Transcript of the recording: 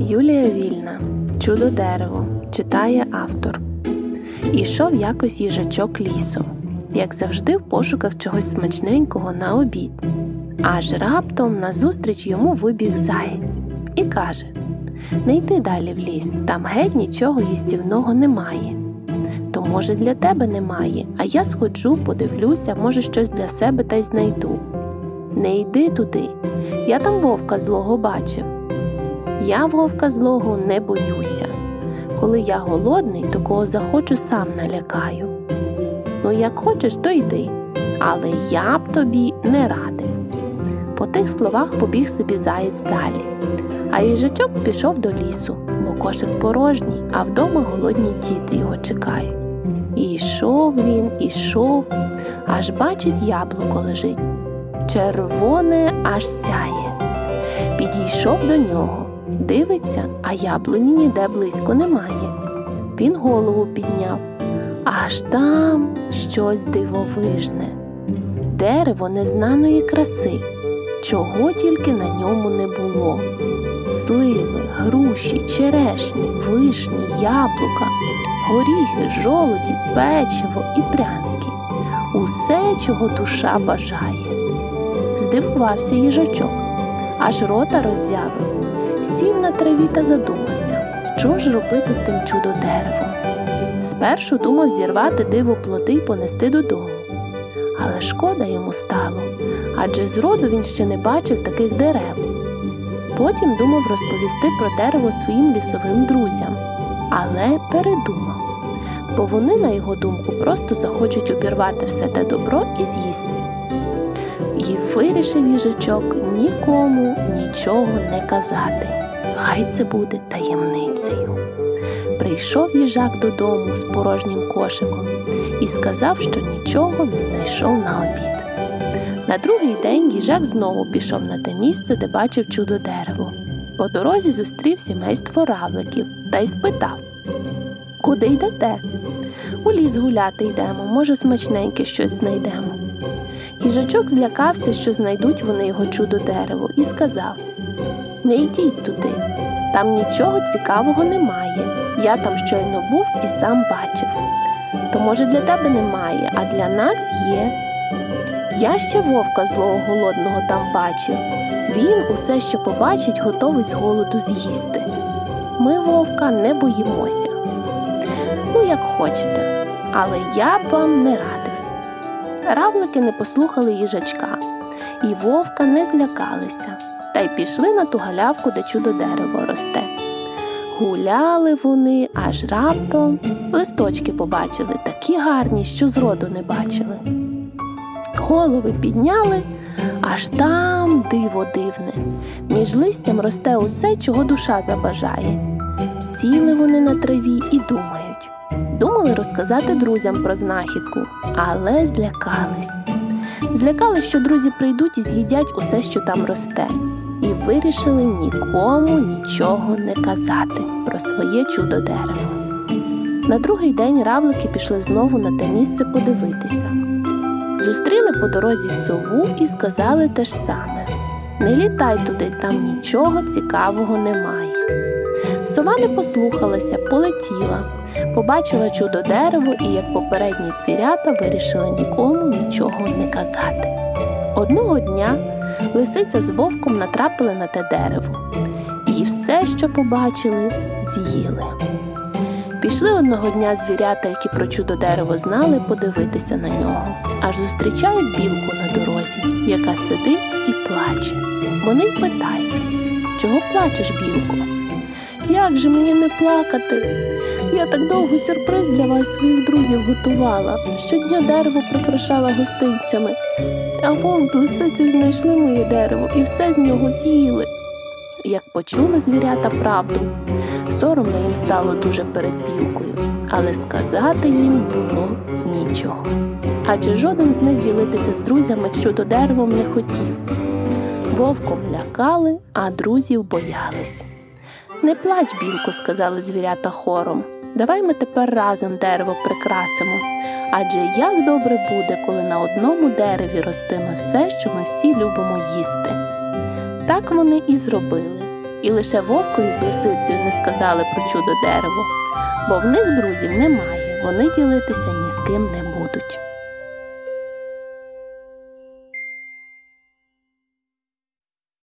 Юлія Вільна Чудо дерево читає автор. Ішов якось їжачок лісом, як завжди, в пошуках чогось смачненького на обід. Аж раптом назустріч йому вибіг заєць і каже: Не йди далі в ліс, там геть нічого їстівного немає. То, може, для тебе немає, а я сходжу, подивлюся, може, щось для себе та й знайду. Не йди туди, я там вовка злого бачив. Я вовка злого не боюся. Коли я голодний, то кого захочу, сам налякаю. Ну, як хочеш, то йди, але я б тобі не радив. По тих словах побіг собі заєць далі, а їжачок пішов до лісу, бо кошик порожній, а вдома голодні діти його чекають. І йшов він, ішов, аж бачить, яблуко лежить. Червоне аж сяє. Підійшов до нього. Дивиться, а яблуні ніде близько немає. Він голову підняв. Аж там щось дивовижне, дерево незнаної краси, чого тільки на ньому не було. Сливи, груші, черешні, вишні, яблука, горіхи, жолуді, печиво і пряники усе, чого душа бажає. Здивувався їжачок, аж рота роззявив сів на траві та задумався, що ж робити з тим чудо деревом. Спершу думав зірвати диво плоди й понести додому. Але шкода йому стало, адже зроду він ще не бачив таких дерев. Потім думав розповісти про дерево своїм лісовим друзям, але передумав, бо вони, на його думку, просто захочуть обірвати все те добро і з'їсти. Вирішив їжачок нікому нічого не казати. Хай це буде таємницею. Прийшов їжак додому з порожнім кошиком і сказав, що нічого не знайшов на обід. На другий день їжак знову пішов на те місце, де бачив чудо дерево. По дорозі зустрів сімейство равликів та й спитав Куди йдете? У ліс гуляти йдемо, може, смачненьке щось знайдемо. Їжачок злякався, що знайдуть вони його чудо дерево, і сказав Не йдіть туди, там нічого цікавого немає. Я там щойно був і сам бачив. То, може, для тебе немає, а для нас є. Я ще вовка злого голодного там бачив. Він усе, що побачить, готовий з голоду з'їсти. Ми вовка не боїмося. Ну, як хочете, але я б вам не радив. Равлики не послухали їжачка, і вовка не злякалися, та й пішли на ту галявку, де чудо дерево росте. Гуляли вони, аж раптом листочки побачили такі гарні, що зроду не бачили. Голови підняли, аж там диво дивне. Між листям росте усе, чого душа забажає. Сіли вони на траві і думають. Думали розказати друзям про знахідку, але злякались. Злякались, що друзі прийдуть і з'їдять усе, що там росте, і вирішили нікому нічого не казати про своє чудо дерево. На другий день равлики пішли знову на те місце подивитися. Зустріли по дорозі сову і сказали те ж саме Не літай туди, там нічого цікавого немає. Сова не послухалася, полетіла, побачила чудо дерево і, як попередні звірята, вирішила нікому нічого не казати. Одного дня лисиця з вовком натрапили на те дерево, і все, що побачили, з'їли. Пішли одного дня звірята, які про чудо дерево знали, подивитися на нього, аж зустрічають білку на дорозі, яка сидить і плаче. Вони й питають, чого плачеш, білко? Як же мені не плакати? Я так довго сюрприз для вас, своїх друзів, готувала. Щодня дерево прикрашала гостинцями, а вовк з лисицею знайшли моє дерево і все з нього з'їли. Як почули звірята правду, соромно їм стало дуже перед білкою, але сказати їм було нічого. Адже жоден з них ділитися з друзями щодо деревом не хотів. Вовком лякали, а друзів боялись. Не плач, білку, сказали звірята хором. Давай ми тепер разом дерево прикрасимо. Адже як добре буде, коли на одному дереві ростиме все, що ми всі любимо їсти. Так вони і зробили. І лише вовкові з лисицею не сказали про чудо дерево, бо в них друзів немає, вони ділитися ні з ким не будуть.